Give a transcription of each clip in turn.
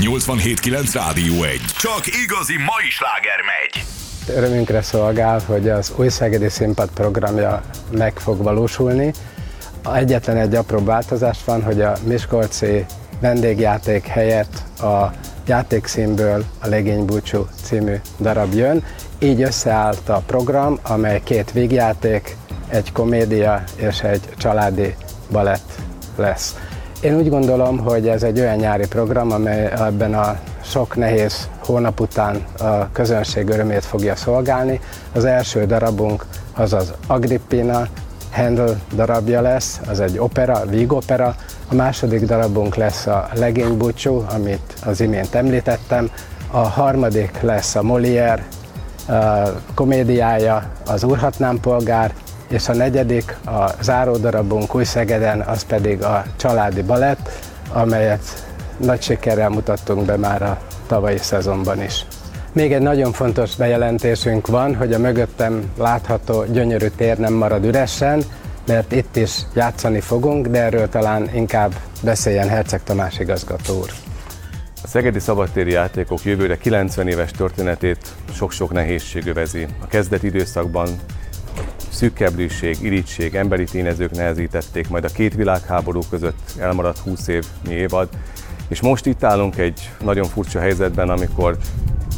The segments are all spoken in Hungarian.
87.9 Rádió 1. Csak igazi mai sláger megy. Örömünkre szolgál, hogy az új Szegedi Színpad programja meg fog valósulni. Egyetlen egy apró változás van, hogy a Miskolci vendégjáték helyett a játékszínből a Legény Búcsú című darab jön. Így összeállt a program, amely két végjáték, egy komédia és egy családi balett lesz. Én úgy gondolom, hogy ez egy olyan nyári program, amely ebben a sok nehéz hónap után a közönség örömét fogja szolgálni. Az első darabunk az az Agrippina, Handel darabja lesz, az egy opera, vígopera. A második darabunk lesz a Legény Búcsú, amit az imént említettem. A harmadik lesz a Molière komédiája, az Úrhatnám polgár, és a negyedik, a záró darabunk Új-Szegeden, az pedig a családi balett, amelyet nagy sikerrel mutattunk be már a tavalyi szezonban is. Még egy nagyon fontos bejelentésünk van, hogy a mögöttem látható gyönyörű tér nem marad üresen, mert itt is játszani fogunk, de erről talán inkább beszéljen Herceg Tamás igazgató úr. A Szegedi Szabadtéri Játékok jövőre 90 éves történetét sok-sok nehézség övezi. A kezdeti időszakban szűkkeblűség, irítség, emberi tényezők nehezítették, majd a két világháború között elmaradt 20 évnyi évad, és most itt állunk egy nagyon furcsa helyzetben, amikor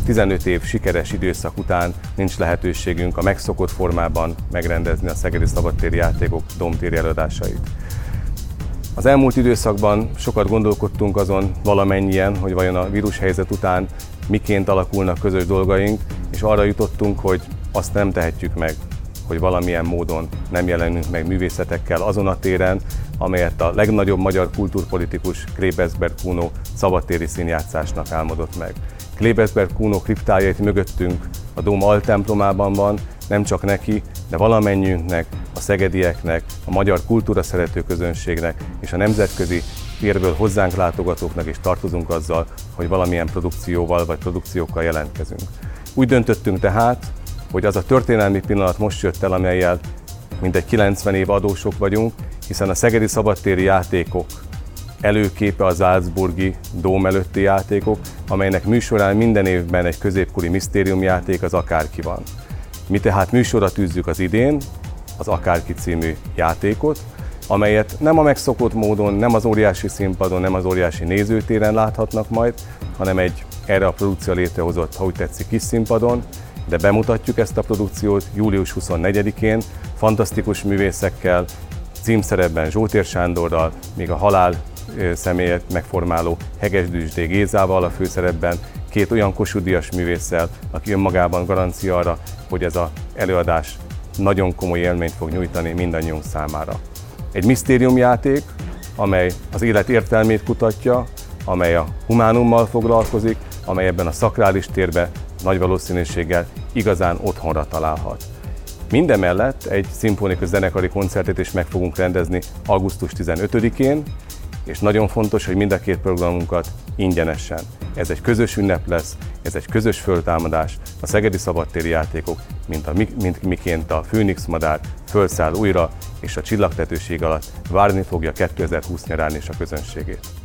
15 év sikeres időszak után nincs lehetőségünk a megszokott formában megrendezni a Szegedi Szabadtéri Játékok domtéri előadásait. Az elmúlt időszakban sokat gondolkodtunk azon valamennyien, hogy vajon a vírushelyzet után miként alakulnak közös dolgaink, és arra jutottunk, hogy azt nem tehetjük meg, hogy valamilyen módon nem jelenünk meg művészetekkel azon a téren, amelyet a legnagyobb magyar kulturpolitikus Klebesberg Kuno szabadtéri színjátszásnak álmodott meg. Klebesberg Kuno kriptája itt mögöttünk a Dóm altemplomában van, nem csak neki, de valamennyiünknek, a szegedieknek, a magyar kultúra szerető közönségnek és a nemzetközi térből hozzánk látogatóknak is tartozunk azzal, hogy valamilyen produkcióval vagy produkciókkal jelentkezünk. Úgy döntöttünk tehát, hogy az a történelmi pillanat most jött el, amelyel mindegy 90 év adósok vagyunk, hiszen a Szegedi Szabadtéri játékok előképe a Salzburgi Dóm előtti játékok, amelynek műsorán minden évben egy középkori misztériumjáték az Akárki van. Mi tehát műsorra tűzzük az idén az Akárki című játékot, amelyet nem a megszokott módon, nem az óriási színpadon, nem az óriási nézőtéren láthatnak majd, hanem egy erre a produkció létrehozott, ha úgy tetszik, kis színpadon, de bemutatjuk ezt a produkciót július 24-én, fantasztikus művészekkel, címszerepben Zsótér Sándorral, még a halál személyet megformáló Heges Düzsdé Gézával a főszerepben, két olyan kosudias művésszel, aki önmagában garancia arra, hogy ez az előadás nagyon komoly élményt fog nyújtani mindannyiunk számára. Egy misztériumjáték, amely az élet értelmét kutatja, amely a humánummal foglalkozik, amely ebben a szakrális térben nagy valószínűséggel igazán otthonra találhat. Mindemellett egy szimfonikus zenekari koncertet is meg fogunk rendezni augusztus 15-én, és nagyon fontos, hogy mind a két programunkat ingyenesen. Ez egy közös ünnep lesz, ez egy közös föltámadás, a Szegedi Szabadtéri Játékok, mint, a, mint miként a Phoenix madár fölszáll újra, és a csillagtetőség alatt várni fogja 2020 nyarán is a közönségét.